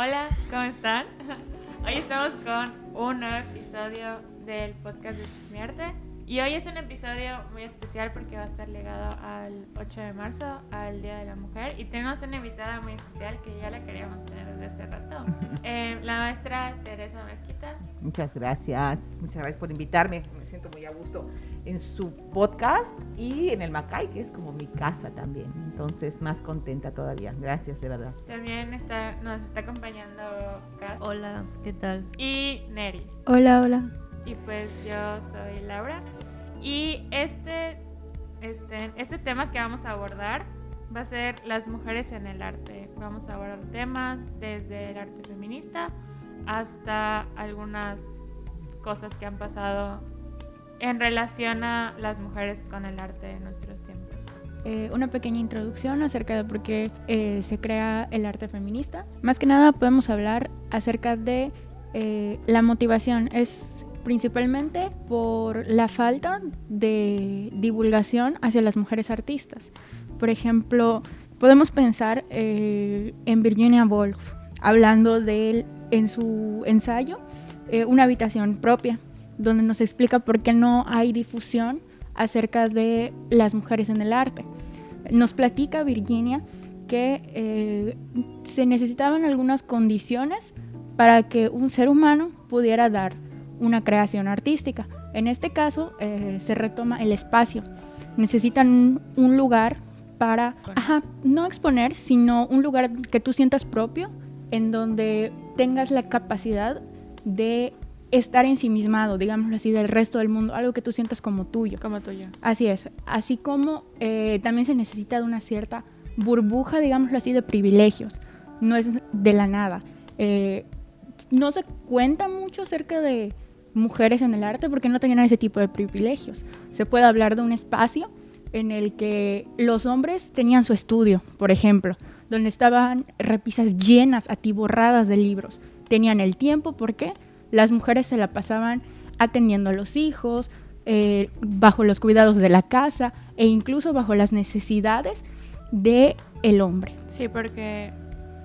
Hola, ¿cómo están? Hoy estamos con un nuevo episodio del podcast de Chismearte. Y hoy es un episodio muy especial porque va a estar ligado al 8 de marzo, al Día de la Mujer. Y tenemos una invitada muy especial que ya la queríamos tener desde hace rato. Eh, la maestra Teresa Mezquita. Muchas gracias. Muchas gracias por invitarme. Me siento muy a gusto en su podcast y en el Macay, que es como mi casa también. Entonces, más contenta todavía. Gracias, de verdad. También está, nos está acompañando Kat. Hola, ¿qué tal? Y Neri. Hola, hola. Y pues yo soy Laura. Y este, este, este tema que vamos a abordar va a ser las mujeres en el arte. Vamos a abordar temas desde el arte feminista hasta algunas cosas que han pasado en relación a las mujeres con el arte de nuestros tiempos. Eh, una pequeña introducción acerca de por qué eh, se crea el arte feminista. Más que nada podemos hablar acerca de eh, la motivación. Es principalmente por la falta de divulgación hacia las mujeres artistas. Por ejemplo, podemos pensar en Virginia Woolf, hablando de él en su ensayo Una habitación propia donde nos explica por qué no hay difusión acerca de las mujeres en el arte. Nos platica Virginia que eh, se necesitaban algunas condiciones para que un ser humano pudiera dar una creación artística. En este caso eh, se retoma el espacio. Necesitan un lugar para, no exponer, sino un lugar que tú sientas propio, en donde tengas la capacidad de estar ensimismado, digámoslo así, del resto del mundo, algo que tú sientas como tuyo. Como tuyo. Así es. Así como eh, también se necesita de una cierta burbuja, digámoslo así, de privilegios. No es de la nada. Eh, no se cuenta mucho acerca de mujeres en el arte porque no tenían ese tipo de privilegios. Se puede hablar de un espacio en el que los hombres tenían su estudio, por ejemplo, donde estaban repisas llenas, atiborradas de libros. Tenían el tiempo, ¿por qué? Las mujeres se la pasaban atendiendo a los hijos, eh, bajo los cuidados de la casa e incluso bajo las necesidades de el hombre. Sí, porque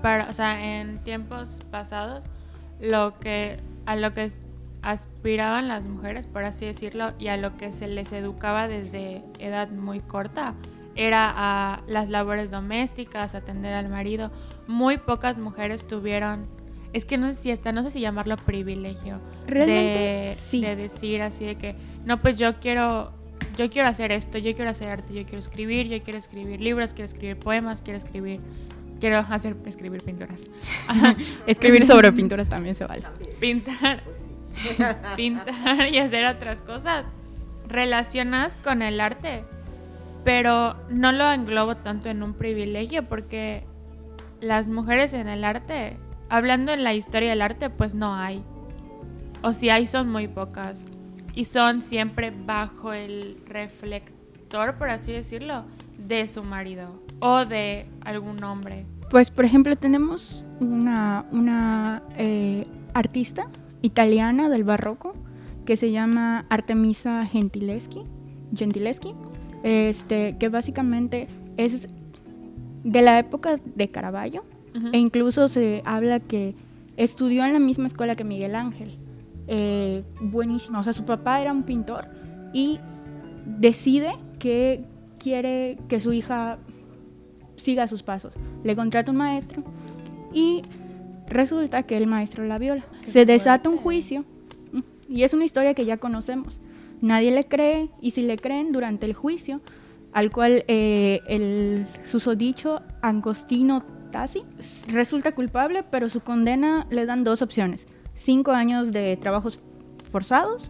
para, o sea, en tiempos pasados lo que a lo que aspiraban las mujeres, por así decirlo, y a lo que se les educaba desde edad muy corta, era a las labores domésticas, atender al marido. Muy pocas mujeres tuvieron es que no sé si está, no sé si llamarlo privilegio. Realmente de, de decir así de que, no, pues yo quiero, yo quiero hacer esto, yo quiero hacer arte, yo quiero escribir, yo quiero escribir libros, quiero escribir poemas, quiero escribir, quiero hacer, escribir pinturas. escribir sobre pinturas también se vale. Pintar, pues pintar y hacer otras cosas relacionadas con el arte. Pero no lo englobo tanto en un privilegio porque las mujeres en el arte hablando en la historia del arte, pues no hay. O si hay, son muy pocas. Y son siempre bajo el reflector, por así decirlo, de su marido o de algún hombre. Pues, por ejemplo, tenemos una, una eh, artista italiana del barroco que se llama Artemisa Gentileschi, Gentileschi este, que básicamente es de la época de Caravaggio e incluso se habla que estudió en la misma escuela que Miguel Ángel. Eh, buenísima. O sea, su papá era un pintor y decide que quiere que su hija siga sus pasos. Le contrata un maestro y resulta que el maestro la viola. Se desata un juicio y es una historia que ya conocemos. Nadie le cree y si le creen durante el juicio, al cual eh, el susodicho Angostino resulta culpable, pero su condena le dan dos opciones. Cinco años de trabajos forzados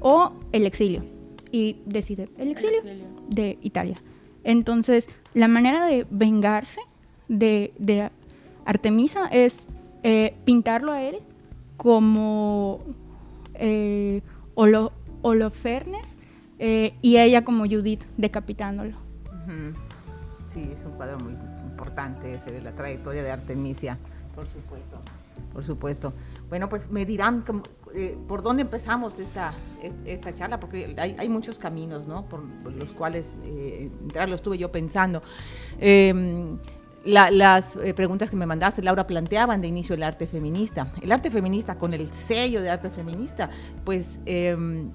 o el exilio. Y decide el exilio, de Italia. Entonces, la manera de vengarse de, Artemisa es eh, pintarlo a él como eh, Holofernes eh, y ella como Judith decapitándolo. Sí, es un cuadro muy importante ese de la trayectoria de Artemisia. Por supuesto. Por supuesto. Bueno, pues me dirán eh, por dónde empezamos esta, esta charla, porque hay, muchos caminos, ¿no? Por, los cuales eh, entrar lo estuve yo pensando. Em, las eh, preguntas que me mandaste, Laura, planteaban de inicio el arte feminista. El arte feminista, con el sello de arte feminista, pues em,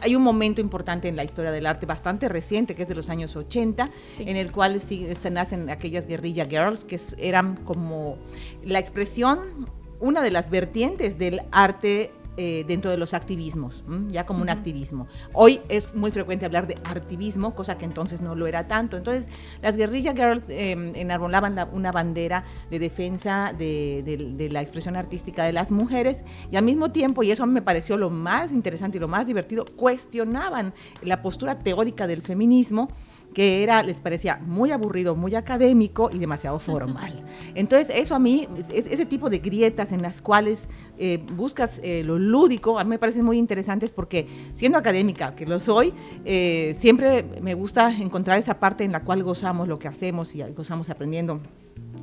hay un momento importante en la historia del arte bastante reciente, que es de los años 80, en el cual se nacen aquellas guerrilla girls, que eran como la expresión, una de las vertientes del arte eh, dentro de los activismos, ya como un activismo. Hoy es muy frecuente hablar de activismo, cosa que entonces no lo era tanto. Entonces, las guerrilla girls eh, enarbolaban una bandera de defensa de, la expresión artística de las mujeres y al mismo tiempo, y eso me pareció lo más interesante y lo más divertido, cuestionaban la postura teórica del feminismo que era, les parecía muy aburrido, muy académico y demasiado formal. Entonces, eso a mí, ese tipo de grietas en las cuales eh, buscas eh, lo lúdico, a mí me parecen muy interesantes porque siendo académica, que lo soy, eh, siempre me gusta encontrar esa parte en la cual gozamos lo que hacemos y gozamos aprendiendo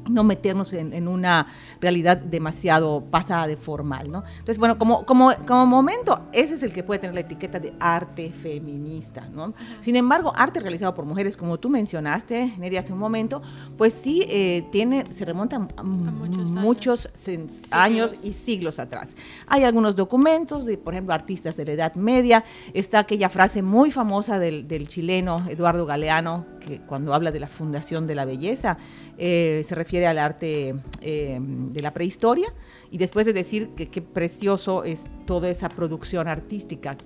no meternos en, una realidad demasiado pasada de formal, ¿no? Entonces, bueno, como, como, como momento, ese es el que puede tener la etiqueta de arte feminista, ¿no? Sin embargo, arte realizado por mujeres, como tú mencionaste, Neri, hace un momento, pues sí eh, tiene, se remonta a, muchos, años. y siglos atrás. Hay algunos documentos de, por ejemplo, artistas de la Edad Media, está aquella frase muy famosa del, del chileno Eduardo Galeano, que cuando habla de la fundación de la belleza, eh, se refiere al arte eh, de la prehistoria y después de decir que qué precioso es toda esa producción artística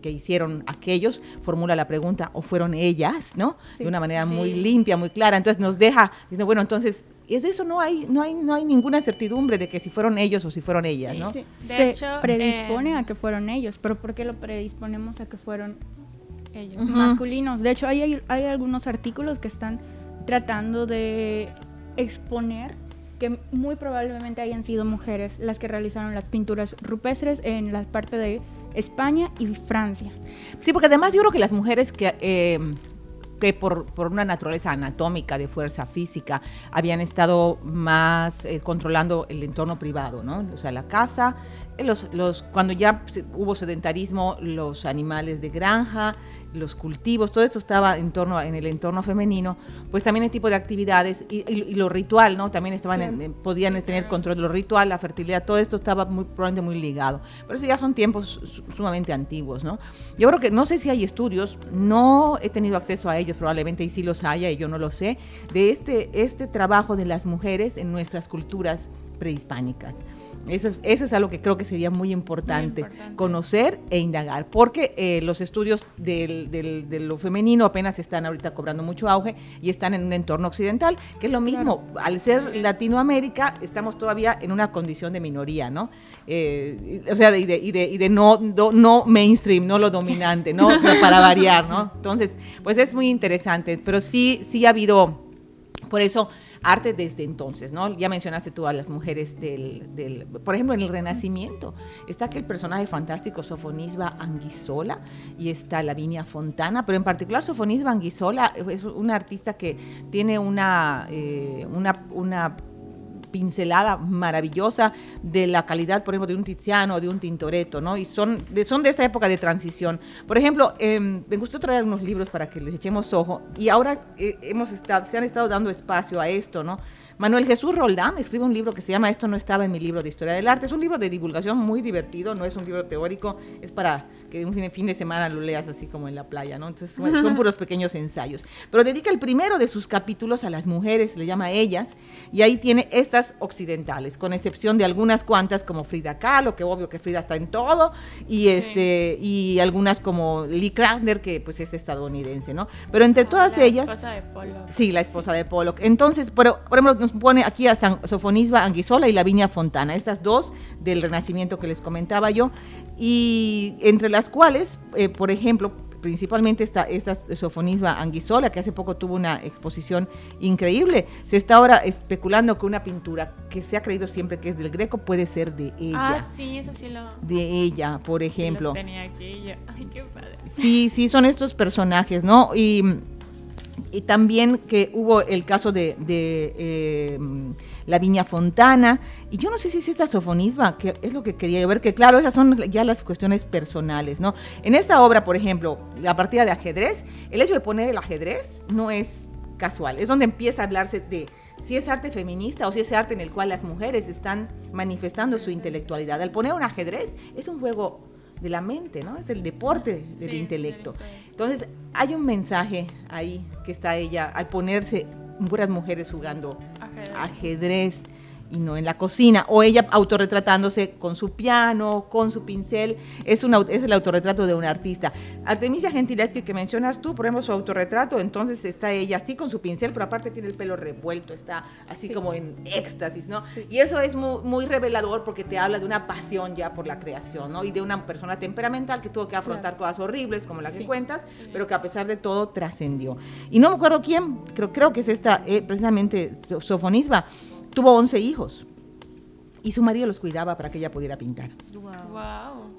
que hicieron aquellos, formula la pregunta, o fueron ellas, ¿no? de una manera muy limpia, muy clara. Entonces nos deja, diciendo, bueno, entonces, es eso, no hay, no hay, no hay ninguna certidumbre de que si fueron ellos o si fueron ellas, ¿no? De Se hecho, predispone eh, a que fueron ellos, pero ¿por qué lo predisponemos a que fueron ellos? Masculinos. De hecho, hay, hay algunos artículos que están tratando de exponer que muy probablemente hayan sido mujeres las que realizaron las pinturas rupestres en la parte de España y Francia. Sí, porque además yo creo que las mujeres que, eh, que por, por, una naturaleza anatómica, de fuerza física, habían estado más eh, controlando el entorno privado, ¿no? O sea, la casa, los, los, cuando ya hubo sedentarismo, los animales de granja, los cultivos, todo esto estaba en torno en el entorno femenino, pues también el tipo de actividades y, lo ritual, ¿no? También estaban podían tener control de lo ritual, la fertilidad, todo esto estaba muy probablemente muy ligado. Pero eso ya son tiempos sumamente antiguos, ¿no? Yo creo que no sé si hay estudios, no he tenido acceso a ellos probablemente y sí los haya y yo no lo sé, de este este trabajo de las mujeres en nuestras culturas prehispánicas. Eso es, eso es algo que creo que sería muy importante, conocer e indagar, porque eh, los estudios del, de lo femenino apenas están ahorita cobrando mucho auge y están en un entorno occidental, que es lo mismo, al ser Latinoamérica estamos todavía en una condición de minoría, ¿no? Eh, o sea, y de, y de, y de no, no mainstream, no lo dominante, ¿no? Para variar, ¿no? Entonces, pues es muy interesante, pero sí, sí ha habido, por eso arte desde entonces, ¿no? Ya mencionaste tú a las mujeres del, por ejemplo, en el Renacimiento, está aquel personaje fantástico Sofonisba Anguisola y está Lavinia Fontana, pero en particular Sofonisba Anguisola es una artista que tiene una, eh, una, una pincelada maravillosa de la calidad, por ejemplo, de un Tiziano o de un Tintoretto, ¿no? Y son de, son de esa época de transición. Por ejemplo, em, me gustó traer unos libros para que les echemos ojo y ahora eh, hemos estado, se han estado dando espacio a esto, ¿no? Manuel Jesús Roldán escribe un libro que se llama Esto no estaba en mi libro de historia del arte. Es un libro de divulgación muy divertido, no es un libro teórico, es para que un fin de semana lo leas así como en la playa, ¿no? Entonces son puros pequeños ensayos. Pero dedica el primero de sus capítulos a las mujeres, le llama a ellas, y ahí tiene estas occidentales, con excepción de algunas cuantas como Frida Kahlo, que obvio que Frida está en todo, y este y algunas como Lee Krasner, que pues es estadounidense, ¿no? Pero entre todas ellas... La esposa de Pollock. Sí, la esposa de Pollock. Entonces, por, por ejemplo, nos pone aquí a San, Sofonisba Anguisola y Lavinia Fontana, estas dos del Renacimiento que les comentaba yo, y entre las cuales, eh, por ejemplo, principalmente esta, esta sofonisba Anguisola, que hace poco tuvo una exposición increíble. Se está ahora especulando que una pintura que se ha creído siempre que es del Greco puede ser de ella. Ah, sí, eso sí lo... De ella, por ejemplo. Sí, tenía aquí Ay, qué padre. Sí, sí, son estos personajes, ¿no? Y, y también que hubo el caso de... de eh, la Viña Fontana, y yo no sé si es esta sofonisba, que es lo que quería ver, que claro, esas son ya las cuestiones personales, ¿no? En esta obra, por ejemplo, la partida de ajedrez, el hecho de poner el ajedrez no es casual, es donde empieza a hablarse de si es arte feminista o si es arte en el cual las mujeres están manifestando su intelectualidad. Al poner un ajedrez es un juego de la mente, ¿no? Es el deporte del intelecto. Entonces, hay un mensaje ahí que está ella al ponerse puras mujeres jugando ajedrez y no en la cocina, o ella autorretratándose con su piano, con su pincel, es, un, es el autorretrato de un artista. Artemisia Gentileschi que mencionas tú, por ejemplo, su autorretrato, entonces está ella así con su pincel, pero aparte tiene el pelo revuelto, está así como en éxtasis, ¿no? Y eso es muy, revelador porque te habla de una pasión ya por la creación, ¿no? Y de una persona temperamental que tuvo que afrontar cosas horribles como las que cuentas, pero que a pesar de todo trascendió. Y no me acuerdo quién, creo, creo que es esta, eh, precisamente Sofonisba, tuvo 11 hijos. Y su marido los cuidaba para que ella pudiera pintar.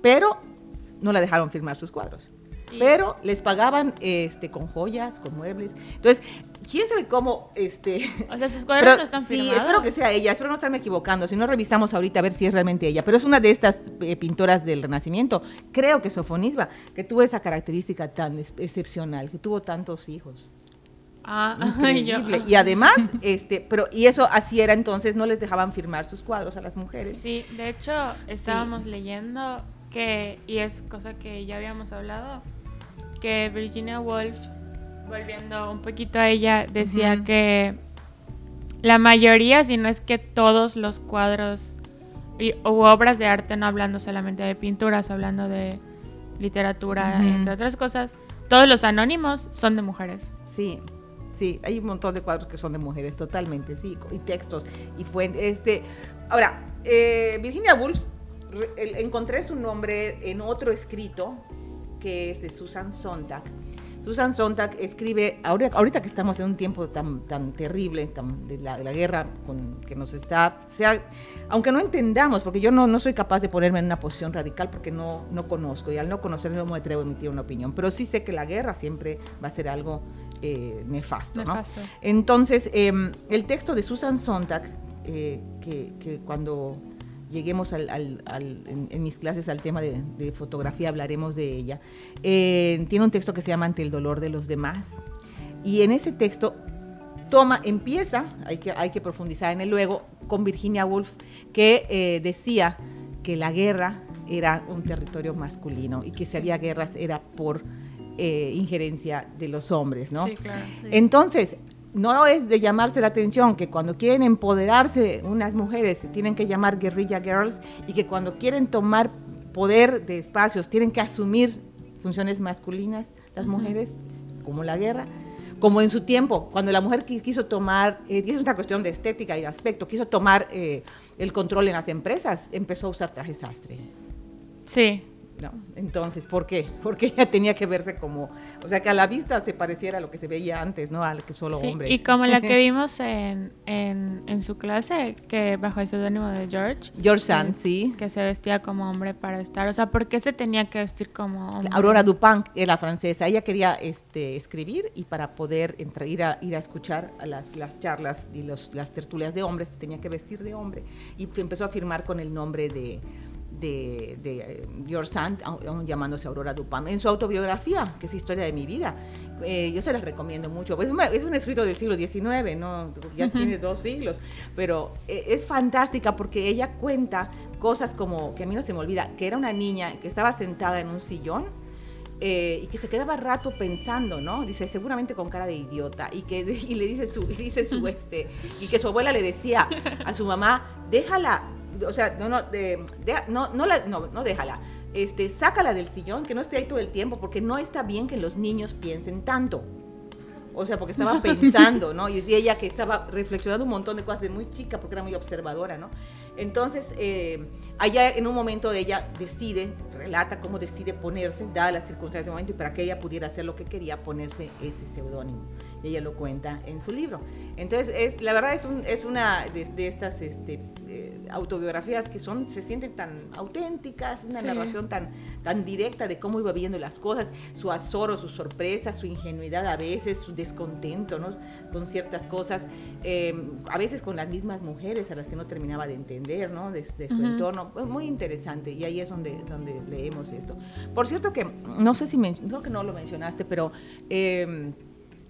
Pero no la dejaron firmar sus cuadros. Pero les pagaban este, con joyas, con muebles. Entonces, quién sabe cómo este o sea sus cuadros no están firmados. sí espero que sea ella espero no estarme equivocando. Si no revisamos ahorita a ver si es realmente ella. Pero es una de estas eh, pintoras del renacimiento. Creo que Sofonisba que tuvo esa característica tan excepcional que tuvo tantos hijos Ah, Increíble. Y además, este, pero, y eso así era entonces, no les dejaban firmar sus cuadros a las mujeres. Sí, de hecho, estábamos leyendo que, y es cosa que ya habíamos hablado, que Virginia Woolf, volviendo un poquito a ella, decía que la mayoría, si no es que todos los cuadros y, o obras de arte, no hablando solamente de pinturas, hablando de literatura, entre otras cosas, todos los anónimos son de mujeres. Sí, Sí, hay un montón de cuadros que son de mujeres, totalmente, sí, y textos y fuentes. Este, ahora, eh, Virginia Woolf, encontré su nombre en otro escrito que es de Susan Sontag. Susan Sontag escribe, ahorita, que estamos en un tiempo tan, tan terrible, de la, guerra con, que nos está, sea, aunque no entendamos, porque yo no, no soy capaz de ponerme en una posición radical porque no, no conozco, y al no conocer no me atrevo a emitir una opinión, pero sí sé que la guerra siempre va a ser algo eh, nefasto. Entonces, em, el texto de Susan Sontag, eh, que, cuando lleguemos en, mis clases al tema de, fotografía hablaremos de ella, eh, tiene un texto que se llama Ante el dolor de los demás. Y en ese texto toma, empieza, hay que, hay que profundizar en él luego, con Virginia Woolf, que decía que la guerra era un territorio masculino y que si había guerras era por eh, injerencia de los hombres, ¿no? Sí, claro, Entonces, no es de llamarse la atención que cuando quieren empoderarse unas mujeres se tienen que llamar guerrilla girls y que cuando quieren tomar poder de espacios tienen que asumir funciones masculinas las mujeres, como la guerra, como en su tiempo, cuando la mujer quiso tomar, eh, y es una cuestión de estética y de aspecto, quiso tomar eh, el control en las empresas, empezó a usar trajes sastre. Sí. ¿No? Entonces, ¿por qué? Porque ella tenía que verse como, o sea, que a la vista se pareciera a lo que se veía antes, ¿no? Al que solo sí, hombres. Y como la que vimos en, en, en su clase, que bajo el seudónimo de George. George Sand, sí. Que se vestía como hombre para estar, o sea, ¿por qué se tenía que vestir como hombre? Aurora Dupin era francesa, ella quería este, escribir y para poder entrar, ir, a, ir a escuchar a las, las charlas y los, las tertulias de hombres, tenía que vestir de hombre. Y empezó a firmar con el nombre de de, de eh, George Sand, llamándose Aurora Dupin, en su autobiografía, que es Historia de mi vida. Eh, yo se las recomiendo mucho. Es, es, un escrito del siglo XIX, ¿no? ya tiene dos siglos, pero eh, es fantástica porque ella cuenta cosas como, que a mí no se me olvida, que era una niña que estaba sentada en un sillón, y que se quedaba rato pensando, ¿no? Dice, seguramente con cara de idiota, y que y le dice su, dice su este, y que su abuela le decía a su mamá, déjala, o sea, no, no, de, no, no, la, no, no déjala. Este, sácala del sillón, que no esté ahí todo el tiempo, porque no está bien que los niños piensen tanto. O sea, porque estaba pensando, ¿no? Y ella que estaba reflexionando un montón de cosas de muy chica, porque era muy observadora, ¿no? Entonces, eh, allá en un momento ella decide, relata cómo decide ponerse, dadas las circunstancias del momento, y para que ella pudiera hacer lo que quería, ponerse ese seudónimo. Y ella lo cuenta en su libro. Entonces, es, la verdad es, un, es una de, estas este, eh, autobiografías que son, se sienten tan auténticas, una narración tan, tan directa de cómo iba viendo las cosas, su azoro, su sorpresa, su ingenuidad a veces, su descontento ¿no? con ciertas cosas, eh, a veces con las mismas mujeres a las que no terminaba de entender ¿no? de, su entorno. Muy interesante y ahí es donde, donde leemos esto. Por cierto que, no sé si, creo que no lo mencionaste, pero... Em,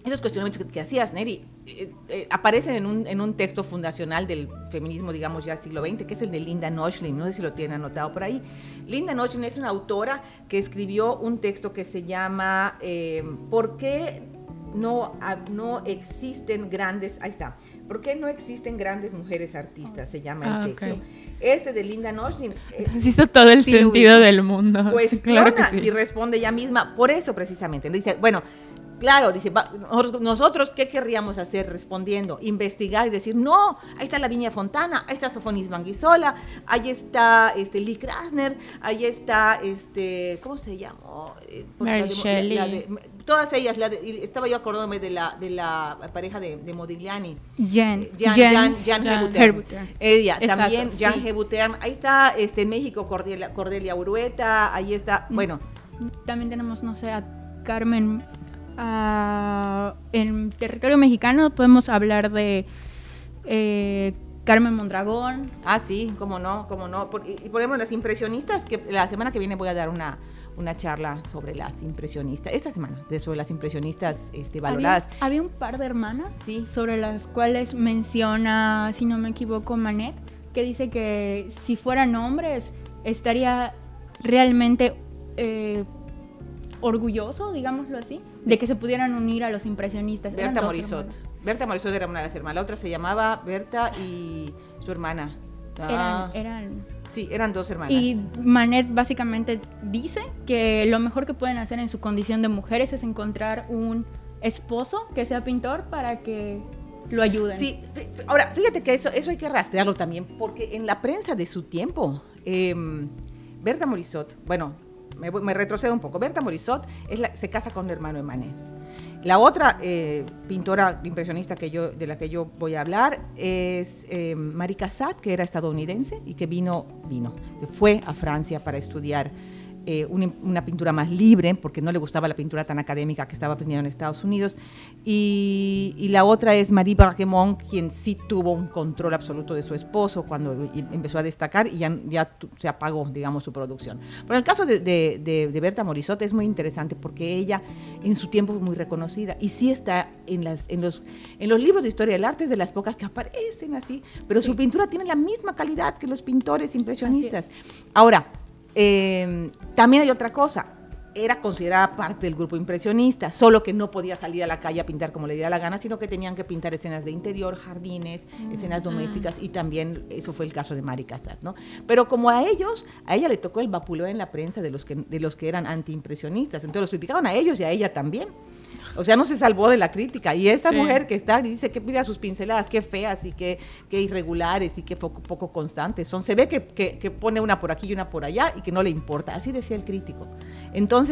esos cuestionamientos que, hacías, Neri, eh, eh, aparecen en un, en un, texto fundacional del feminismo, digamos ya siglo XX, que es el de Linda Noschlin, no sé si lo tienen anotado por ahí. Linda Noschlin es una autora que escribió un texto que se llama eh, ¿Por qué no, no existen grandes, ahí está, ¿por qué no existen grandes mujeres artistas? Se llama el ah, texto. Este de Linda Noschlin. Existe todo el sentido del mundo. Pues claro que sí. y responde ella misma, por eso precisamente. Le dice, bueno, Claro, dice, nosotros qué querríamos hacer respondiendo, investigar y decir, no, ahí está la Viña Fontana, ahí está Sofonis Banguisola, ahí está este, Lee Krasner, ahí está, este, ¿cómo se llamó? Eh, Mary Shelley. todas ellas, estaba yo acordándome de la, de la pareja de, Modigliani. Jan. Eh, Jan, Jan, Jan, Ella, también Jan sí. Ahí está este, en México Cordelia, Cordelia Urueta, ahí está, mm. bueno. También tenemos, no sé, a Carmen Ah, en territorio mexicano podemos hablar de eh, Carmen Mondragón. Ah, sí, cómo no, cómo no. y por ejemplo, las impresionistas, que la semana que viene voy a dar una, una charla sobre las impresionistas, esta semana, de sobre las impresionistas este, valoradas. Había, un par de hermanas sí. sobre las cuales menciona, si no me equivoco, Manet, que dice que si fueran hombres estaría realmente eh, orgulloso, digámoslo así, de que se pudieran unir a los impresionistas. Berta Morisot. Berta Morisot era una de las hermanas. La otra se llamaba Berta y su hermana. Ah. Eran, Sí, eran dos hermanas. Y Manet básicamente dice que lo mejor que pueden hacer en su condición de mujeres es encontrar un esposo que sea pintor para que lo ayuden. Sí, ahora fíjate que eso, eso hay que rastrearlo también, porque en la prensa de su tiempo, em, Berta Morisot, bueno, me, retrocedo un poco. Berta Morisot es se casa con el hermano de Manet. La otra eh, pintora impresionista que yo, de la que yo voy a hablar es eh, Marie Cassatt, que era estadounidense y que vino, vino, se fue a Francia para estudiar eh, una, pintura más libre, porque no le gustaba la pintura tan académica que estaba aprendiendo en Estados Unidos. Y, la otra es Marie Bargemont, quien sí tuvo un control absoluto de su esposo cuando empezó a destacar y ya, ya se apagó, digamos, su producción. Pero el caso de, de, Berta Morisot es muy interesante porque ella en su tiempo fue muy reconocida y sí está en, las, en, los, en los libros de historia del arte, es de las pocas que aparecen así, pero su pintura tiene la misma calidad que los pintores impresionistas. Ahora, eh, también hay otra cosa, era considerada parte del grupo impresionista, solo que no podía salir a la calle a pintar como le diera la gana, sino que tenían que pintar escenas de interior, jardines, escenas domésticas, y también eso fue el caso de Mari Cassatt, ¿no? Pero como a ellos, a ella le tocó el vapuleo en la prensa de los que, de los que eran antiimpresionistas, entonces los criticaban a ellos y a ella también. O sea, no se salvó de la crítica. Y esa mujer que está, dice que mira sus pinceladas, qué feas y qué, qué irregulares y qué poco, poco constantes son. Se ve que, que, pone una por aquí y una por allá y que no le importa. Así decía el crítico. Entonces,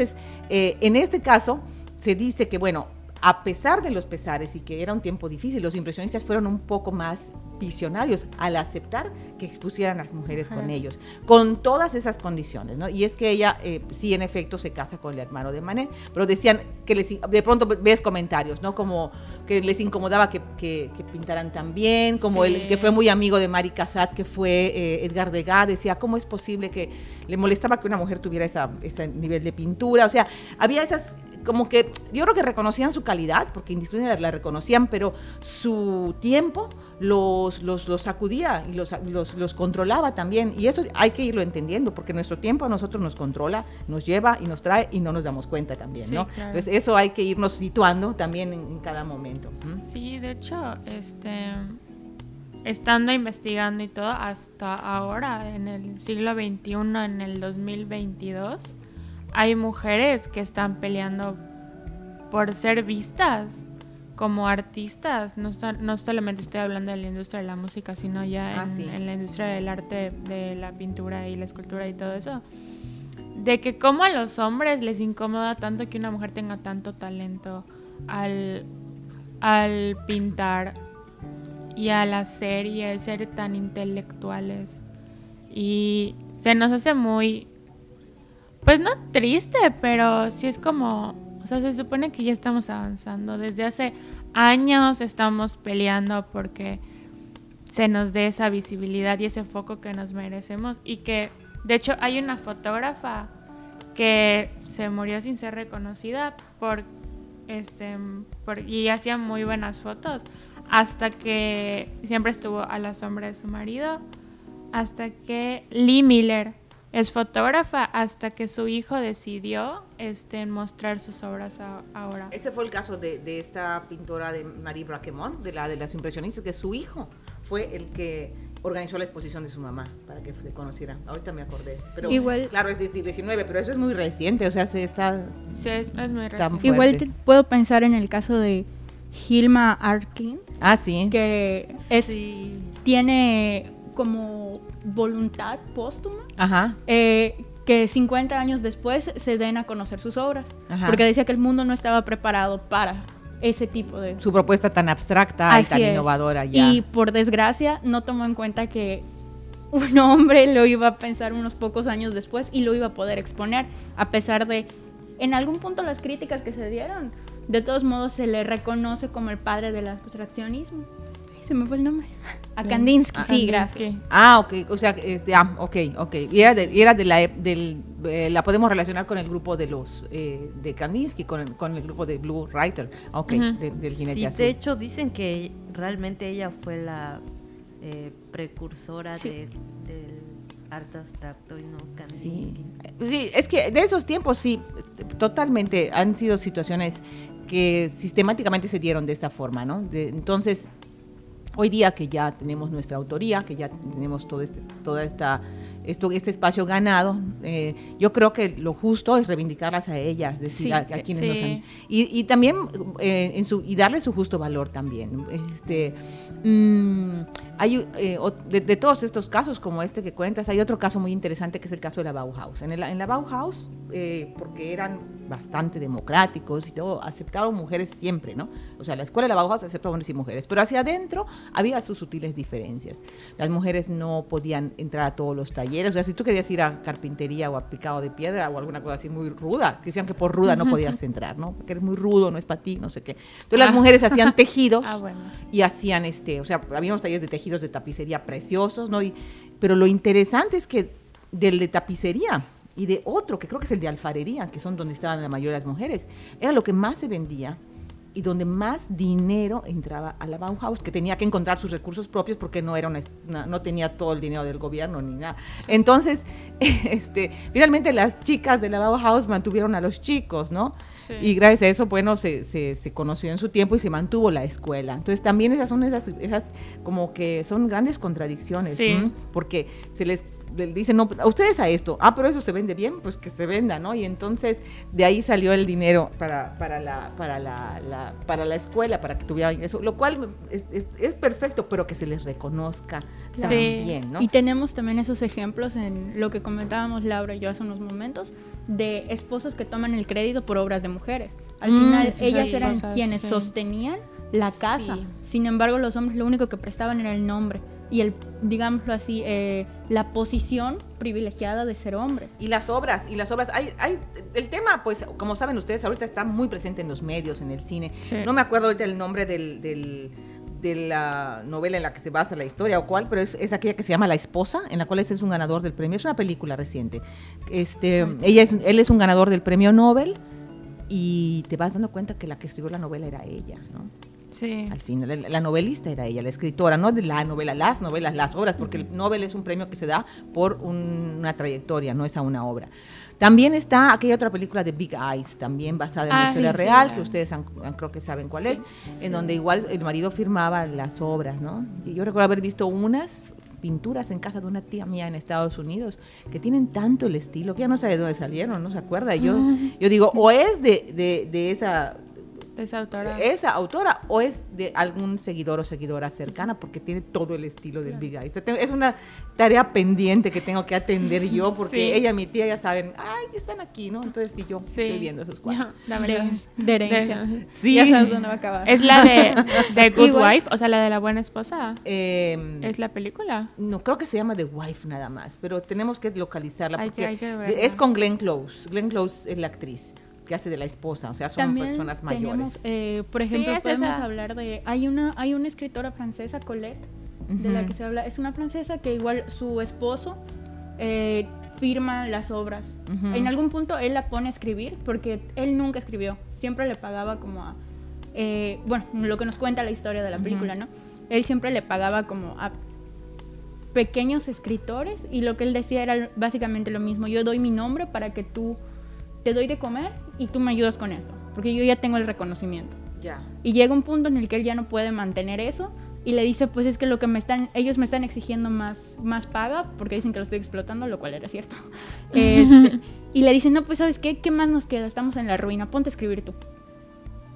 eh, en este caso, se dice que, bueno, a pesar de los pesares y que era un tiempo difícil, los impresionistas fueron un poco más visionarios al aceptar que expusieran a las mujeres con ellos, con todas esas condiciones, ¿no? Y es que ella eh, sí, en efecto, se casa con el hermano de Manet, pero decían que les, de pronto ves comentarios, ¿no? Como que les incomodaba que, que, pintaran tan bien, como el que fue muy amigo de Mari Cassatt, que fue eh, Edgar Degas, decía, ¿cómo es posible que le molestaba que una mujer tuviera esa, ese nivel de pintura? O sea, había esas como que yo creo que reconocían su calidad, porque indiscutiblemente la reconocían, pero su tiempo los, los, los sacudía y los, los, los, controlaba también. Y eso hay que irlo entendiendo, porque nuestro tiempo a nosotros nos controla, nos lleva y nos trae y no nos damos cuenta también, ¿no? Entonces eso hay que irnos situando también en, cada momento. Sí, de hecho, este estando investigando y todo, hasta ahora, en el siglo XXI, en el 2022, hay mujeres que están peleando por ser vistas como artistas. No, no solamente estoy hablando de la industria de la música, sino ya ah, en, la industria del arte, de la pintura y la escultura y todo eso. De que como a los hombres les incomoda tanto que una mujer tenga tanto talento al, al pintar y al hacer y al ser tan intelectuales. Y se nos hace muy pues no triste, pero sí es como, o sea, se supone que ya estamos avanzando. Desde hace años estamos peleando porque se nos dé esa visibilidad y ese foco que nos merecemos y que, de hecho, hay una fotógrafa que se murió sin ser reconocida por este, por- y hacía muy buenas fotos, hasta que siempre estuvo a la sombra de su marido, hasta que Lee Miller es fotógrafa, hasta que su hijo decidió este, mostrar sus obras a- ahora. Ese fue el caso de, de esta pintora de Marie Braquemont, de la de las impresionistas, que su hijo fue el que organizó la exposición de su mamá para que se conociera. Ahorita me acordé. Pero, Igual- Claro, es de 19, pero eso es muy reciente, o sea, se está... Sí, es, es muy reciente. Igual te- puedo pensar en el caso de Hilma Arkin, Ah, sí. que es, Sí. tiene como voluntad póstuma Ajá. eh, que 50 años después se den a conocer sus obras. Ajá. Porque decía que el mundo no estaba preparado para ese tipo de... Su propuesta tan abstracta y Así tan es. innovadora ya. Y por desgracia no tomó en cuenta que un hombre lo iba a pensar unos pocos años después y lo iba a poder exponer, a pesar de en algún punto las críticas que se dieron. De todos modos se le reconoce como el padre del abstraccionismo. Se me fue el nombre. A Kandinsky, Ah, sí, gracias. Ah, ok, o sea, este, ah, ok, ok. Y era de, y era de la, del, eh, la podemos relacionar con el grupo de los, eh, de Kandinsky, con el, con el grupo de Blue Writer, ok, Ujú. de- del jinete Sí, azul. de hecho dicen que realmente ella fue la eh, precursora Sí. de- del arte abstracto y no Sí. Kandinsky. sí, es que de esos tiempos sí, totalmente han sido situaciones que sistemáticamente se dieron de esta forma, ¿no? De- entonces, hoy día que ya tenemos nuestra autoría, que ya tenemos todo este, toda esta, esto, este espacio ganado, eh, yo creo que lo justo es reivindicarlas a ellas, decir Sí, a, a quienes nos sí. han- y, y también eh, en su, y darle su justo valor también. Este, mm, hay, eh, de, de todos estos casos como este que cuentas, hay otro caso muy interesante que es el caso de la Bauhaus. En, el- en la Bauhaus, eh, porque eran bastante democráticos y todo, aceptaron mujeres siempre, ¿no? O sea, la escuela de la Bauhaus aceptaba hombres y mujeres, pero hacia adentro había sus sutiles diferencias. Las mujeres no podían entrar a todos los talleres, o sea, si tú querías ir a carpintería o a picado de piedra o alguna cosa así muy ruda, que decían que por ruda no podías entrar, ¿no? Porque eres muy rudo, no es para ti, no sé qué. Entonces las Ah. mujeres hacían tejidos Ah, bueno. y hacían este, o sea, había unos talleres de tejidos de tapicería preciosos, ¿no? Y, pero lo interesante es que del de tapicería y de otro, que creo que es el de alfarería, que son donde estaban la mayoría de las mujeres, era lo que más se vendía y donde más dinero entraba a la Bauhaus, que tenía que encontrar sus recursos propios porque no era una, una- no tenía todo el dinero del gobierno ni nada. Entonces, este, finalmente las chicas de la Bauhaus mantuvieron a los chicos, ¿no? Sí. Y gracias a eso, bueno, se, se, se conoció en su tiempo y se mantuvo la escuela. Entonces también esas son esas, esas como que son grandes contradicciones, porque se les, le dicen, no, a ustedes a esto, ah, pero eso se vende bien, pues que se venda, ¿no? Y entonces de ahí salió el dinero para, para, la, para, la, la- para la escuela, para que tuvieran eso, lo cual es, es- es perfecto, pero que se les reconozca Sí. también, ¿no? Y tenemos también esos ejemplos en lo que comentábamos Laura y yo hace unos momentos de esposos que toman el crédito por obras de mujeres. Al Mm, final ellas eran quienes sí. sostenían la casa. Sí. Sin embargo, los hombres lo único que prestaban era el nombre y el, digámoslo así, eh, la posición privilegiada de ser hombres. Y las obras, y las obras, hay, hay, el tema, pues, como saben ustedes, ahorita está muy presente en los medios, en el cine. Sí. No me acuerdo ahorita el nombre del, del- de la novela en la que se basa la historia o cuál, pero es, es aquella que se llama La Esposa, en la cual es un ganador del premio. Es una película reciente. Este, ella es, él es un ganador del premio Nobel y te vas dando cuenta que la que escribió la novela era ella, ¿no? Sí. Al final, la, la novelista era ella, la escritora, no de la novela, las novelas, las obras, porque el Nobel es un premio que se da por un- una trayectoria, no es a una obra. También está aquella otra película de Big Eyes, también basada en Ah, una historia sí, real, que ustedes han- han- creo que saben cuál es, en donde igual el marido firmaba las obras, ¿no? Y yo recuerdo haber visto unas pinturas en casa de una tía mía en Estados Unidos que tienen tanto el estilo que ya no sabe de dónde salieron, no se acuerda. Yo, yo digo, o es de, de, de esa De esa autora. esa autora o es de algún seguidor o seguidora cercana porque tiene todo el estilo del Big Eye. O sea, tengo- es una tarea pendiente que tengo que atender yo porque Sí. ella y mi tía ya saben, ay, están aquí, ¿no? Entonces sí, yo Sí. estoy viendo esos cuadros. Verdad. De, de herencia. De- Sí. Ya sabes dónde va a acabar. Es la de, de Good Igual- Wife, o sea, la de la buena esposa. Eh, Es la película. no, creo que se llama The Wife nada más, pero tenemos que localizarla Hay porque que- hay que verla. es con Glenn Close. Glenn Close es la actriz que hace de la esposa, o sea, son También personas tenemos, mayores. eh, por Sí, ejemplo, es podemos esa. hablar de... Hay una, hay una escritora francesa, Colette, de la que se habla. Es una francesa que igual su esposo eh, firma las obras. Ujú. En algún punto él la pone a escribir porque él nunca escribió. siempre le pagaba como a, eh, bueno, lo que nos cuenta la historia de la película, ¿no? Él siempre le pagaba como a pequeños escritores y lo que él decía era básicamente lo mismo, yo doy mi nombre para que tú te doy de comer y tú me ayudas con esto, porque yo ya tengo el reconocimiento. Ya. Y llega un punto en el que él ya no puede mantener eso y le dice, pues es que lo que me están, ellos me están exigiendo más, más paga porque dicen que lo estoy explotando, lo cual era cierto. Este, y le dicen, no, pues sabes qué, ¿qué más nos queda? Estamos en la ruina, ponte a escribir tú.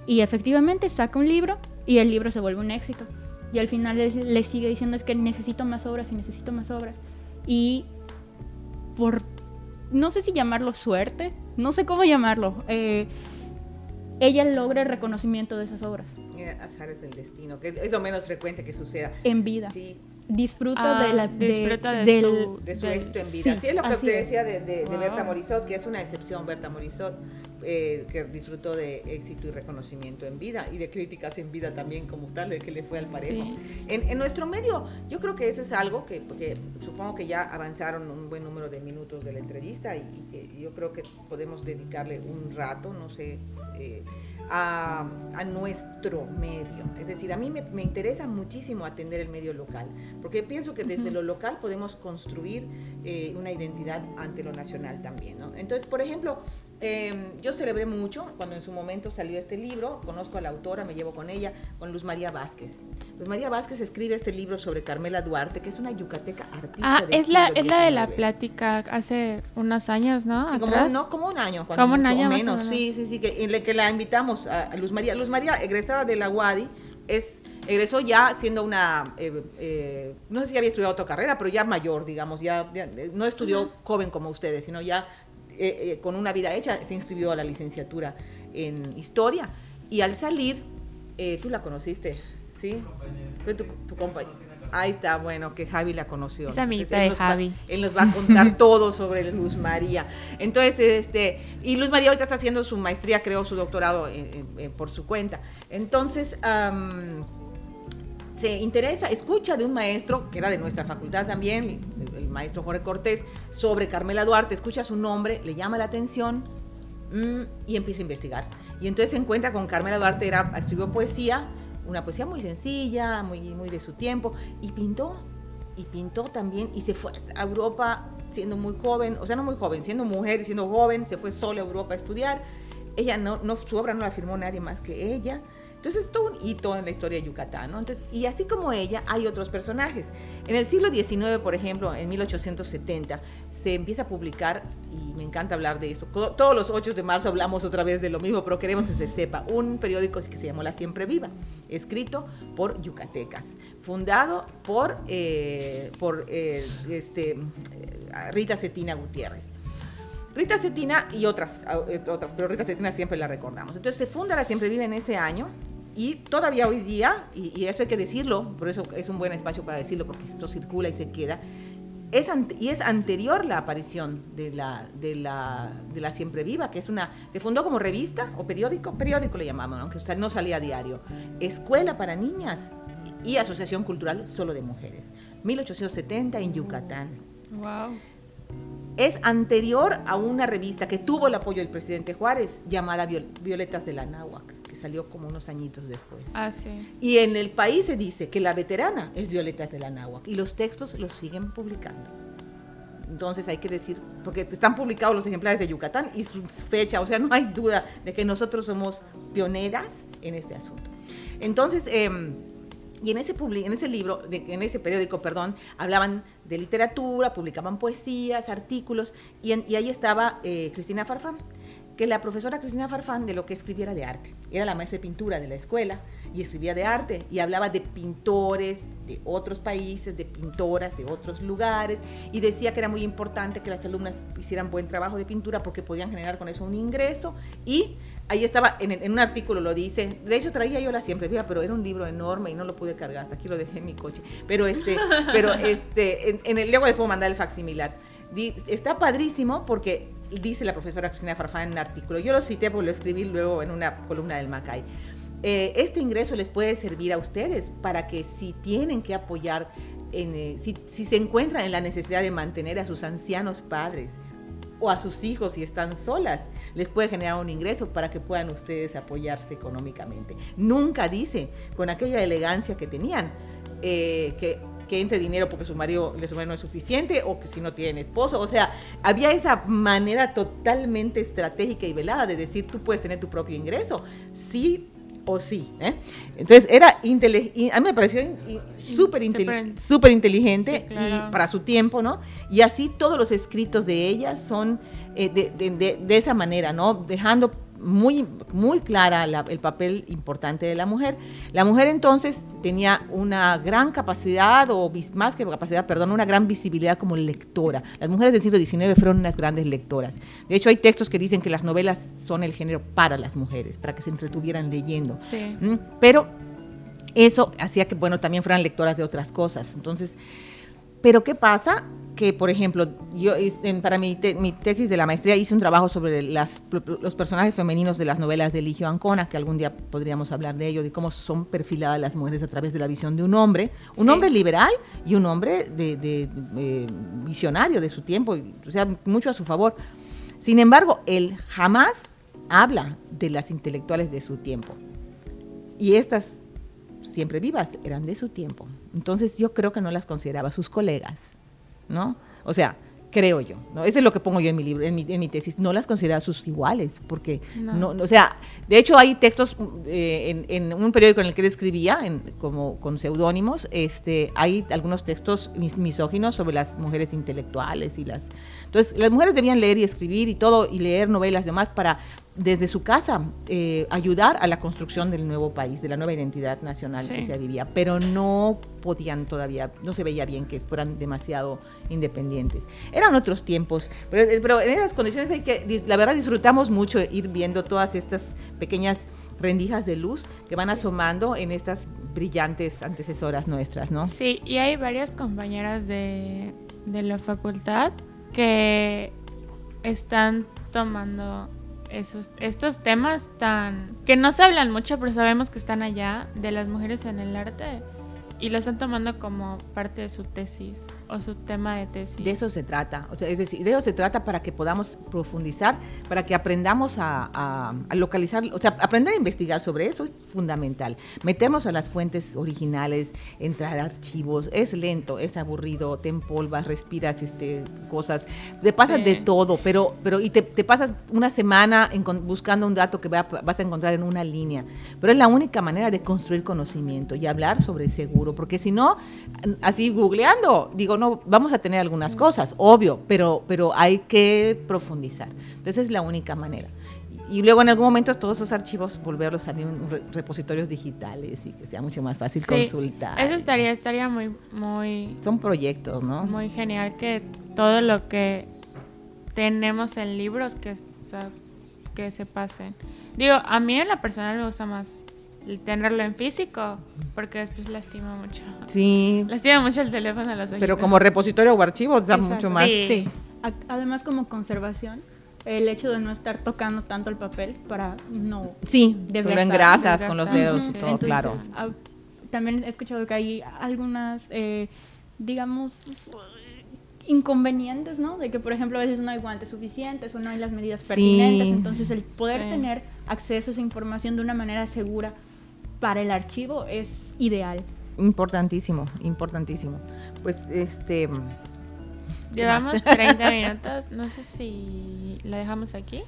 Y efectivamente saca un libro y el libro se vuelve un éxito. Y al final le, le sigue diciendo es que necesito más obras y necesito más obras. Y por, no sé si llamarlo suerte, no sé cómo llamarlo, eh, ella logra el reconocimiento de esas obras. Azares del destino, que es lo menos frecuente que suceda. En vida. Sí, disfruta Ah, de la disfruta de del- su- de su del- éxito en vida. sí, Sí, es lo que te es. decía de, de- de Wow. Berta Morisot, que es una excepción Berta Morisot, eh, que disfrutó de éxito y reconocimiento en vida y de críticas en vida también como tal, de que le fue al parejo. Sí. En, en nuestro medio, yo creo que eso es algo que, que supongo que ya avanzaron un buen número de minutos de la entrevista y, y que yo creo que podemos dedicarle un rato, no sé, eh, a, a nuestro medio. Es decir, a mí me, me interesa muchísimo atender el medio local, porque pienso que desde lo local podemos construir eh, una identidad ante lo nacional también. ¿no? Entonces, por ejemplo, eh, yo celebré mucho cuando en su momento salió este libro, conozco a la autora, me llevo con ella, con Luz María Vázquez. Luz María Vázquez escribe este libro sobre Carmela Duarte, que es una yucateca artista. Ah, del es la, es la de la plática hace unos años, ¿no? Sí, como, no, como un año, cuando Como un mucho, año o más o menos. menos. Sí, sí, sí, que, que la invitamos a, a Luz María. Luz María, egresada de la UADI, es, egresó ya siendo una, eh, eh, no sé si había estudiado otra carrera, pero ya mayor, digamos, ya, ya, eh, no estudió joven como ustedes, sino ya eh, eh, con una vida hecha, se inscribió a la licenciatura en historia. Y al salir, eh, tú la conociste, ¿sí? Fue tu, tu compañera. Ahí está, bueno, que Javi la conoció. Es amiguita de va- Javi. él nos va a contar todo sobre Luz María. Entonces, este, y Luz María ahorita está haciendo su maestría, creo, su doctorado en- en- en- por su cuenta. Entonces, se interesa, escucha de un maestro, que era de nuestra facultad también, el, el maestro Jorge Cortés, sobre Carmela Duarte, escucha su nombre, le llama la atención mm, y empieza a investigar. Y entonces se encuentra con Carmela Duarte, era, escribió poesía, una poesía muy sencilla, muy, muy de su tiempo, y pintó, y pintó también, y se fue a Europa siendo muy joven, o sea, no muy joven, siendo mujer y siendo joven, se fue sola a Europa a estudiar. Ella no, no, su obra no la firmó nadie más que ella. Entonces es todo un hito en la historia de Yucatán, ¿no? Entonces, y así como ella, hay otros personajes. En el siglo XIX, por ejemplo, en 1870, se empieza a publicar, y me encanta hablar de esto, todos los 8 de marzo hablamos otra vez de lo mismo, pero queremos que se sepa, un periódico que se llamó La Siempre Viva, escrito por yucatecas, fundado por, eh, por eh, este, eh, Rita Cetina Gutiérrez. Rita Cetina y otras, eh, otras, pero Rita Cetina siempre la recordamos. Entonces se funda la Siempre Vive en ese año y todavía hoy día, y, eso hay que decirlo, por eso es un buen espacio para decirlo, porque esto circula y se queda, es y es anterior la aparición de la, de, la, de la Siempre Viva, que es una, se fundó como revista o periódico, periódico le llamamos, aunque usted no salía diario, Escuela para Niñas y Asociación Cultural Solo de Mujeres, 1870 en Yucatán Wow. Es anterior a una revista que tuvo el apoyo del presidente Juárez llamada Viol- Violetas de la Náhuac, que salió como unos añitos después. Ah, sí. Y en el país se dice que la veterana es Violetas de la Náhuac y los textos los siguen publicando. Entonces hay que decir, porque están publicados los ejemplares de Yucatán y su fecha, o sea, no hay duda de que nosotros somos pioneras en este asunto. Entonces, em, y en ese, en ese libro, en ese periódico, perdón, hablaban de literatura, publicaban poesías, artículos, y, en- y ahí estaba eh, Cristina Farfán, que la profesora Cristina Farfán de lo que escribiera de arte. Era la maestra de pintura de la escuela y escribía de arte y hablaba de pintores de otros países, de pintoras de otros lugares y decía que era muy importante que las alumnas hicieran buen trabajo de pintura porque podían generar con eso un ingreso y ahí estaba, en, en un artículo lo dice, de hecho traía yo la siempre pero era un libro enorme y no lo pude cargar, hasta aquí lo dejé en mi coche, pero este, pero este, en, en el, luego les puedo mandar el facsimilar. Está padrísimo porque dice la profesora Cristina Farfán en un artículo, yo lo cité porque lo escribí luego en una columna del Macay. Eh, este ingreso les puede servir a ustedes para que si tienen que apoyar, en, eh, si, se encuentran en la necesidad de mantener a sus ancianos padres, o a sus hijos si están solas. Les puede generar un ingreso para que puedan ustedes apoyarse económicamente. Nunca dice, con aquella elegancia que tenían, eh, que, que entre dinero porque su marido, su marido no es suficiente o que si no tienen esposo. O sea, había esa manera totalmente estratégica y velada de decir, tú puedes tener tu propio ingreso. Sí, o sí. ¿eh? Entonces era inteligente, a mí me pareció súper super inteligente y para su tiempo, ¿no? Y así todos los escritos de ella son eh, de, de, de, esa manera, ¿no? Dejando muy, muy clara el papel importante de la mujer. La mujer entonces tenía una gran capacidad, o más que capacidad, perdón, una gran visibilidad como lectora. Las mujeres del siglo XIX fueron unas grandes lectoras. De hecho, hay textos que dicen que las novelas son el género para las mujeres, para que se entretuvieran leyendo. ¿Mm? Pero eso hacía que, bueno, también fueran lectoras de otras cosas. Entonces, pero ¿qué pasa? Que, por ejemplo, yo para mi, mi, tesis de la maestría hice un trabajo sobre las, los personajes femeninos de las novelas de Ligio Ancona, que algún día podríamos hablar de ello, de cómo son perfiladas las mujeres a través de la visión de un hombre, un hombre liberal y un hombre de, visionario de su tiempo, o sea, mucho a su favor. Sin embargo, él jamás habla de las intelectuales de su tiempo. Y estas siempre vivas eran de su tiempo. Entonces yo creo que no las consideraba sus colegas. ¿No? O sea, creo yo, ¿no? Eso es lo que pongo yo en mi libro, en mi, en mi tesis, no las considera sus iguales, porque, no. o sea, de hecho hay textos eh, en, un periódico en el que él escribía, en, como con seudónimos, este, hay algunos textos misóginos sobre las mujeres intelectuales y las... Entonces, las mujeres debían leer y escribir y todo, y leer novelas y demás para desde su casa eh, ayudar a la construcción del nuevo país, de la nueva identidad nacional que se vivía, pero no podían todavía, no se veía bien que fueran demasiado independientes. Eran otros tiempos, pero, eh, pero en esas condiciones hay que, la verdad disfrutamos mucho ir viendo todas estas pequeñas rendijas de luz que van asomando en estas brillantes antecesoras nuestras, ¿no? Sí, y hay varias compañeras de, de la facultad que están tomando esos, estos temas tan que no se hablan mucho, pero sabemos que están allá de las mujeres en el arte y lo están tomando como parte de su tesis o su tema de tesis. De eso se trata, o sea, es decir, de eso se trata para que podamos profundizar, para que aprendamos a, localizar, o sea, aprender a investigar sobre eso es fundamental. Meternos a las fuentes originales, entrar a archivos, es lento, es aburrido, te empolvas, respiras este, cosas, te pasa de todo, pero, pero y te, pasas una semana buscando un dato que vas a encontrar en una línea, pero es la única manera de construir conocimiento y hablar sobre seguro, porque si no, así googleando, digo, no, vamos a tener algunas cosas, obvio, pero, pero hay que profundizar. Entonces es la única manera. Y luego en algún momento todos esos archivos volverlos a repositorios digitales y que sea mucho más fácil consultar. Eso estaría, estaría muy, muy... Son proyectos, ¿no? Muy genial que todo lo que tenemos en libros que, que se pasen. Digo, a mí en la personal me gusta más tenerlo en físico, porque después lastima mucho. Sí. Lastima mucho el teléfono a los ojos. Pero como repositorio o archivo da mucho más. Sí. Además como conservación, el hecho de no estar tocando tanto el papel para no Sí, lo engrasas con los dedos y todo, claro. también he escuchado que hay algunas, eh, digamos, inconvenientes, ¿no? De que, por ejemplo, a veces no hay guantes suficientes o no hay las medidas pertinentes. Entonces, el poder tener acceso a esa información de una manera segura para el archivo es ideal. Importantísimo, importantísimo. Pues este... Llevamos 30 minutos, no sé si la dejamos aquí.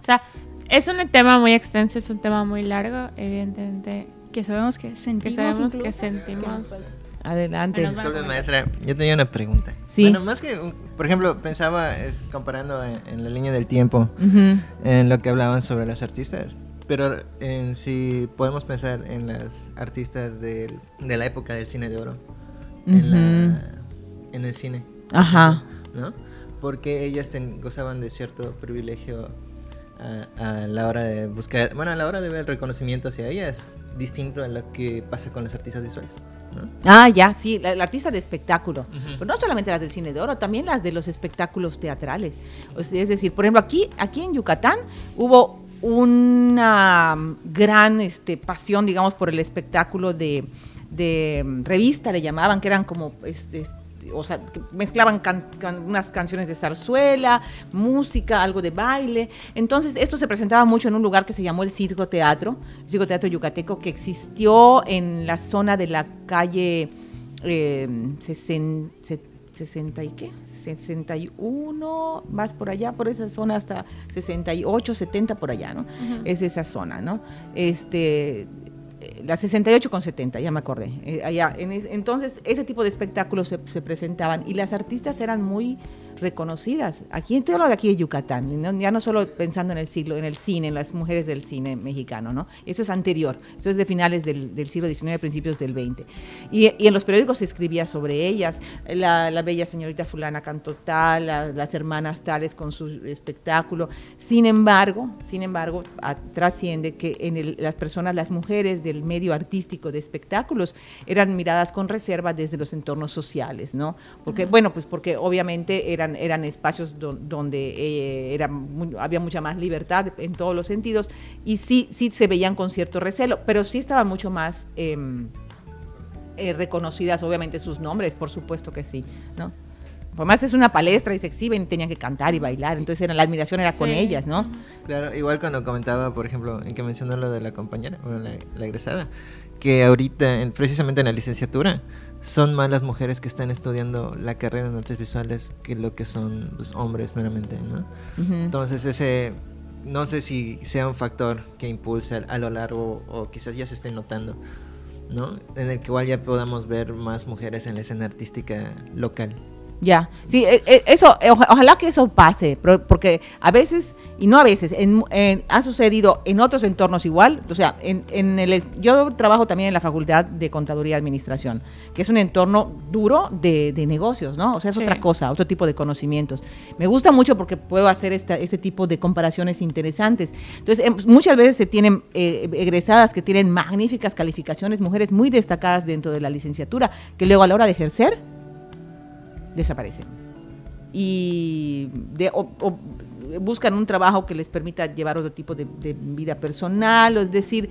O sea, es un tema muy extenso, es un tema muy largo, evidentemente. Que sabemos que sentimos. Que sabemos que sentimos. Adelante. Disculpe, maestra, yo tenía una pregunta. Sí. Bueno, más que, por ejemplo, pensaba, es, comparando en, la línea del tiempo, en lo que hablaban sobre las artistas. Pero en si podemos pensar en las artistas de, de la época del cine de oro, en, la, en el cine. Ajá. ¿No? Porque ellas gozaban de cierto privilegio a, la hora de buscar, bueno, a la hora de ver el reconocimiento hacia ellas, distinto a lo que pasa con las artistas visuales. ¿no? Ah, ya, sí, la, artista de espectáculo. Pero no solamente las del cine de oro, también las de los espectáculos teatrales. es decir, por ejemplo, aquí, aquí en Yucatán hubo una gran este, pasión, digamos, por el espectáculo de, de revista, le llamaban, que eran como este, o sea, mezclaban unas canciones de zarzuela, música, algo de baile. Entonces, esto se presentaba mucho en un lugar que se llamó el Circo Teatro, el Circo Teatro Yucateco, que existió en la zona de la calle eh, 60, y qué? 61, más por allá, por esa zona hasta 68, 70 por allá, ¿no? Es esa zona, ¿no? Este, la 68 con 70, ya me acordé. Eh, allá, entonces, ese tipo de espectáculos se, presentaban y las artistas eran muy reconocidas. Aquí todo lo de aquí de Yucatán, ya no solo pensando en el siglo, en el cine, en las mujeres del cine mexicano, ¿no? Eso es anterior, eso es de finales del, siglo XIX, principios del XX. Y, en los periódicos se escribía sobre ellas, la, bella señorita fulana cantó tal, las hermanas tales con su espectáculo. Sin embargo, sin embargo, trasciende que en las personas, las mujeres del medio artístico de espectáculos eran miradas con reserva desde los entornos sociales, ¿no? Porque, bueno, pues porque obviamente eran eran, espacios donde eh, era había mucha más libertad en todos los sentidos y sí, sí se veían con cierto recelo, pero sí estaban mucho más em, eh, reconocidas, obviamente, sus nombres, por supuesto que sí, ¿no? más es una palestra y se exhiben, tenían que cantar y bailar, entonces era, la admiración era con ellas, ¿no? Claro, igual cuando comentaba, por ejemplo, en que mencionó lo de la compañera, la, la egresada, que ahorita, precisamente en la licenciatura, son más las mujeres que están estudiando la carrera en artes visuales que lo que son los hombres meramente, ¿no? Entonces ese, no sé si sea un factor que impulse a, a, lo largo o quizás ya se esté notando, ¿no? En el que igual ya podamos ver más mujeres en la escena artística local. Ya, sí, e, e, eso, ojalá que eso pase, porque a veces, y no a veces, ha sucedido en otros entornos igual, o sea, en, el, yo trabajo también en la Facultad de Contaduría y Administración, que es un entorno duro de, negocios, ¿no? O sea, es otra cosa, otro tipo de conocimientos. Me gusta mucho porque puedo hacer esta, este tipo de comparaciones interesantes. Entonces, em, muchas veces se tienen eh, egresadas que tienen magníficas calificaciones, mujeres muy destacadas dentro de la licenciatura, que luego a la hora de ejercer, desaparecen. Y buscan un trabajo que les permita llevar otro tipo de, vida personal, es decir,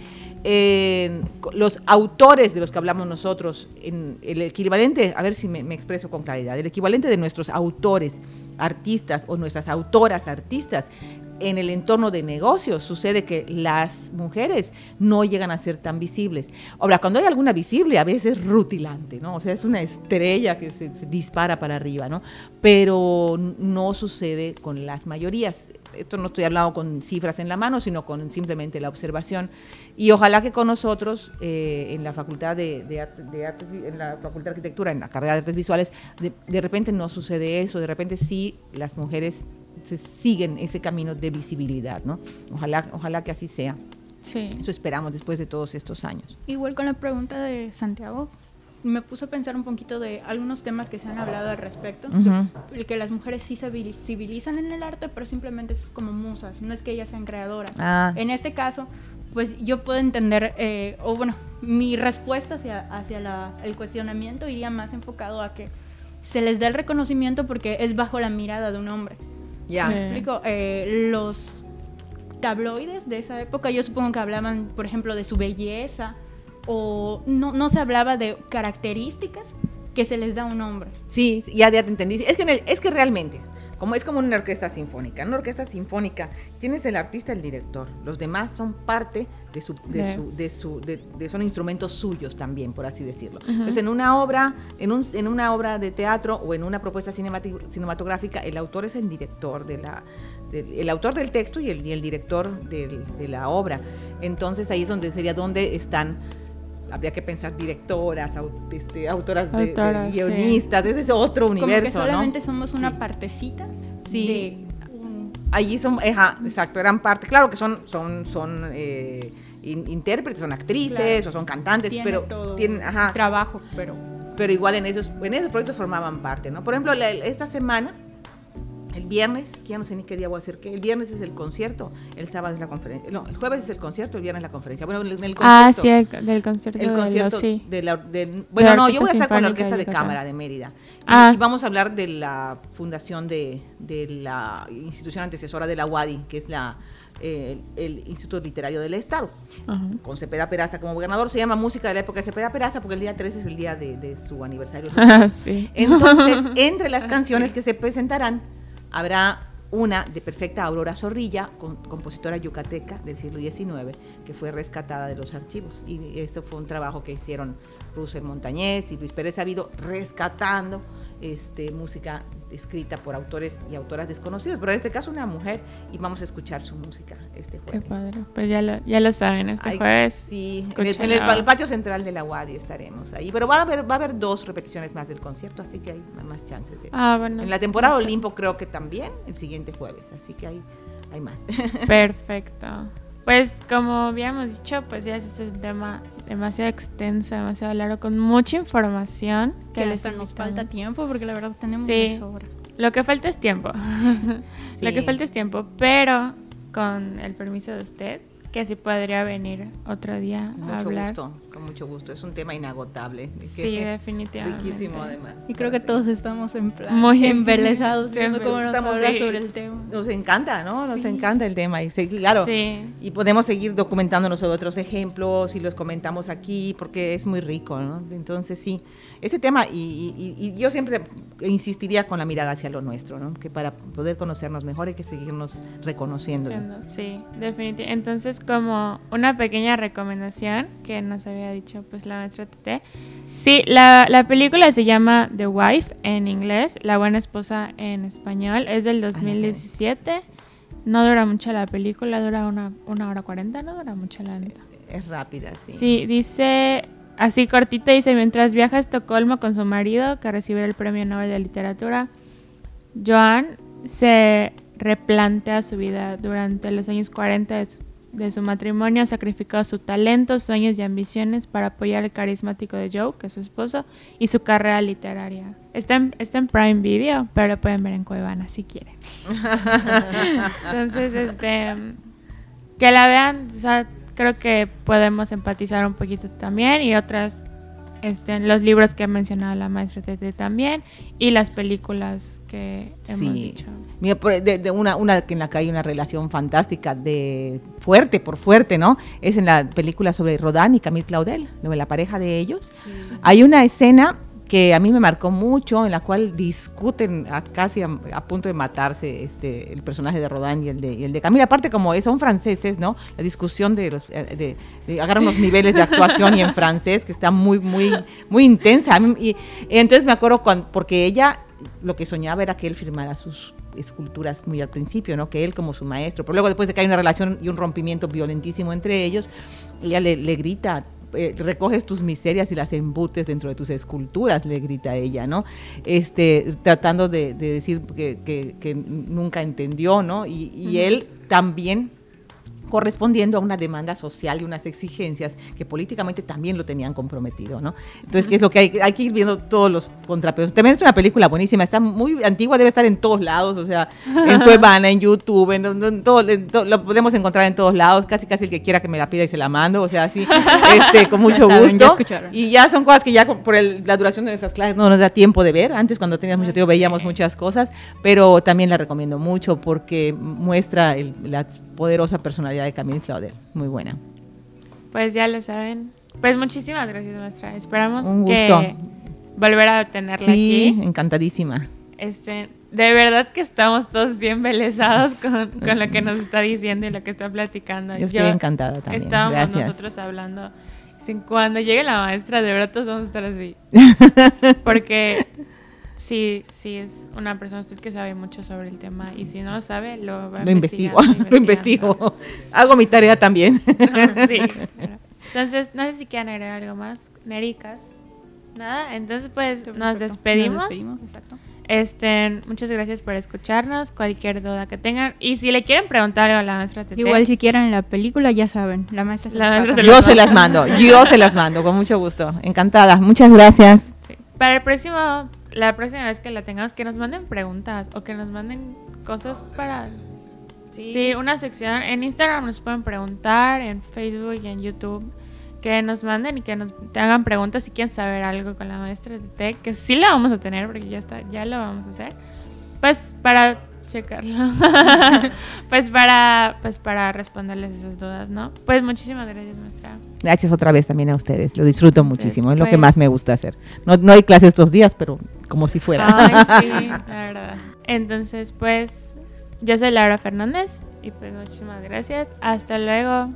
los autores de los que hablamos nosotros, en el equivalente, a ver si me, expreso con claridad, el equivalente de nuestros autores, artistas o nuestras autoras artistas en el entorno de negocios sucede que las mujeres no llegan a ser tan visibles. Ahora, cuando hay alguna visible, a veces es rutilante, ¿no? O sea, es una estrella que se, dispara para arriba, ¿no? Pero no sucede con las mayorías. Esto no estoy hablando con cifras en la mano, sino con simplemente la observación. Y ojalá que con nosotros, eh, en la Facultad de, en la Facultad de Arquitectura, en la carrera de Artes Visuales, de repente no sucede eso, de repente sí las mujeres se siguen ese camino de visibilidad, ¿no? Ojalá, ojalá que así sea. Sí. Eso esperamos después de todos estos años. Igual con la pregunta de Santiago, me puso a pensar un poquito de algunos temas que se han hablado al respecto. El que las mujeres sí se visibilizan en el arte, pero simplemente es como musas, no es que ellas sean creadoras. Ah. En este caso, pues yo puedo entender, eh, o bueno, mi respuesta hacia, hacia el cuestionamiento iría más enfocado a que se les dé el reconocimiento porque es bajo la mirada de un hombre. Ya. ¿Me explico? Eh, los tabloides de esa época, yo supongo que hablaban, por ejemplo, de su belleza, o no, no se hablaba de características que se les da a un hombre. Sí, ya, ya te entendí. Es que, es que realmente, como es como una orquesta sinfónica. En una orquesta sinfónica tienes el artista, el director. Los demás son parte de su, de su, de su de, son instrumentos suyos también, por así decirlo. Entonces, en una obra, en, un, en una obra de teatro o en una propuesta cinematográfica, el autor es el director de la, el autor del texto y el, y el director de la obra. Entonces ahí es donde sería donde están habría que pensar directoras, este, autoras, de, guionistas, ese es otro universo, Como que solamente somos una partecita sí. Allí son, exacto, eran parte, claro que son, son, son eh, intérpretes, son actrices o son cantantes, pero tienen trabajo, pero pero igual en esos, en esos proyectos formaban parte, ¿no? Por ejemplo, esta semana el viernes, que ya no sé ni qué día voy a hacer qué, el viernes es el concierto, el sábado es la conferencia, no, el jueves es el concierto, el viernes la conferencia. Bueno, el, concierto. Ah, sí, el, del concierto. El concierto de, la, bueno, no, yo voy a estar con la Orquesta de, Cámara de Mérida. Ah. Y, vamos a hablar de la fundación de, de la institución antecesora de la UADI, que es la eh, el, Instituto Literario del Estado, Ajá. con Cepeda Peraza como gobernador. Se llama Música de la época de Cepeda Peraza porque el día 13 es el día de, de su aniversario. sí. Entonces, entre las canciones que se presentarán, habrá una de perfecta Aurora Zorrilla, compositora yucateca del siglo XIX, que fue rescatada de los archivos. Y eso fue un trabajo que hicieron Russell Montañez y Luis Pérez Sabido, rescatando este, música escrita por autores y autoras desconocidos, pero en este caso una mujer, y vamos a escuchar su música este Qué jueves. padre. Pues ya lo, ya lo saben, este Ay, jueves. Sí, en el, en el- patio central de la UADI estaremos ahí. Pero va a haber, va a haber dos repeticiones más del concierto, así que hay más chances de. Ah, bueno. en la temporada. Olimpo creo que también el siguiente jueves, así que hay, hay más. Perfecto. Pues como habíamos dicho, pues ya es un tema demasiado extenso, demasiado largo, con mucha información Que les hasta nos falta tiempo porque la verdad tenemos Sí. de sobra. Lo que falta es tiempo. Lo que falta es tiempo, pero con el permiso de usted, que sí podría venir otro día a mucho hablar. gusto, con mucho gusto. Es un tema inagotable. Sí, definitivamente. Riquísimo además. Y creo que todos estamos en plan Muy- embelesados sí, viendo cómo nos estamos- habla sí. sobre el tema. Nos encanta, ¿no? Nos Sí. encanta el tema. Y claro. Sí. Y podemos seguir documentándonos sobre otros ejemplos y los comentamos aquí porque es muy rico, ¿no? Entonces sí, ese tema, y, y- y yo siempre insistiría con la mirada hacia lo nuestro, ¿no? Que para poder conocernos mejor hay que seguirnos reconociendo. Sí, definitivamente. Entonces, como una pequeña recomendación que nos había dicho pues la maestra Tete. Sí, la, la película se llama The Wife en inglés, La buena esposa en español. Es del 2017. No dura mucho la película, dura una, una hora cuarenta, no dura mucho la neta. Es rápida, sí. Sí, dice así cortito, dice, mientras viaja a Estocolmo con su marido, que recibe el Premio Nobel de Literatura, Joan se replantea su vida durante los años 40 de su, de su matrimonio, ha sacrificado su talento, sueños y ambiciones para apoyar el carismático de Joe, que es su esposo, y su carrera literaria. Está en, está en Prime Video, pero lo pueden ver en Cuevana si quieren. Entonces, este, que la vean, o sea, creo que podemos empatizar un poquito también y otras, este, los libros que ha mencionado la maestra Tete también y las películas que hemos Sí. dicho. Mira, de, de una, una que en la que hay una relación fantástica de fuerte por fuerte, ¿no? Es en la película sobre Rodán y Camille Claudel, de la pareja de ellos. Hay una escena que a mí me marcó mucho, en la cual discuten a casi a, a punto de matarse este el personaje de Rodán y el de, y el de Camille. Aparte, como son franceses, ¿no? La discusión de los eh, de, de agarran los niveles de actuación y en francés, que está muy, muy, muy intensa. Y, entonces me acuerdo cuando, porque ella lo que soñaba era que él firmara sus esculturas muy al principio, ¿no? Que él como su maestro. Pero luego después de que hay una relación y un rompimiento violentísimo entre ellos, ella le, le grita, eh, recoges tus miserias y las embutes dentro de tus esculturas, le grita ella, ¿no? Este, tratando de, de decir que, que- que nunca entendió, ¿no? Y, y él también correspondiendo a una demanda social y unas exigencias que políticamente también lo tenían comprometido, ¿no? Entonces, ¿qué es lo que hay? Hay que ir viendo todos los contrapesos. También es una película buenísima, está muy antigua, debe estar en todos lados, o sea, en Cuevana, en YouTube, en, en todo, en to- lo podemos encontrar en todos lados, casi casi el que quiera que me la pida y se la mando, o sea, así, este, con mucho Ya saben, ya gusto. escucharon. y ya son cosas que ya por el- la duración de nuestras clases no nos da tiempo de ver. Antes, cuando teníamos mucho tiempo, veíamos muchas cosas, pero también la recomiendo mucho porque muestra el- la poderosa personalidad de Camille Claudel. Muy buena. Pues ya lo saben. Pues muchísimas gracias, maestra. Esperamos Un que volver a tenerla Sí, aquí. encantadísima. Este, de verdad que estamos todos bien embelesados con, con lo que nos está diciendo y lo que está platicando. Yo estoy encantada también. Estábamos Gracias. nosotros hablando. Cuando llegue la maestra, de verdad todos vamos a estar así. Porque sí, sí es una persona usted que sabe mucho sobre el tema y si no lo sabe, lo va Lo investigo, lo investigo. Hago mi tarea también. sí. Entonces, no sé si quieren agregar algo más. Nericas. Nada, entonces pues nos despedimos. Nos despedimos, exacto. Este, muchas gracias por escucharnos. Cualquier duda que tengan. Y si le quieren preguntar a la maestra Tete, Igual si quieren la película, ya saben, la maestra se La las maestra pasa. se Yo se las mando, yo se las mando, con mucho gusto. Encantada. Muchas gracias. Sí. Para el próximo, la próxima vez que la tengamos, que nos manden preguntas o que nos manden cosas para... Sí. una sección. En Instagram nos pueden preguntar, en Facebook y en YouTube. Que nos manden y que nos te hagan preguntas si quieren saber algo con la maestra de TEC, que sí la vamos a tener porque ya está, ya lo vamos a hacer. Pues para checarlo. pues para pues para responderles esas dudas, ¿no? Pues muchísimas gracias, maestra. Gracias otra vez también a ustedes. Lo disfruto Entonces, muchísimo. Es lo que pues- más me gusta hacer. No, no hay clase estos días, pero como si fuera. Ay, sí, la verdad. Entonces, pues yo soy Laura Fernández y pues muchísimas gracias. Hasta luego.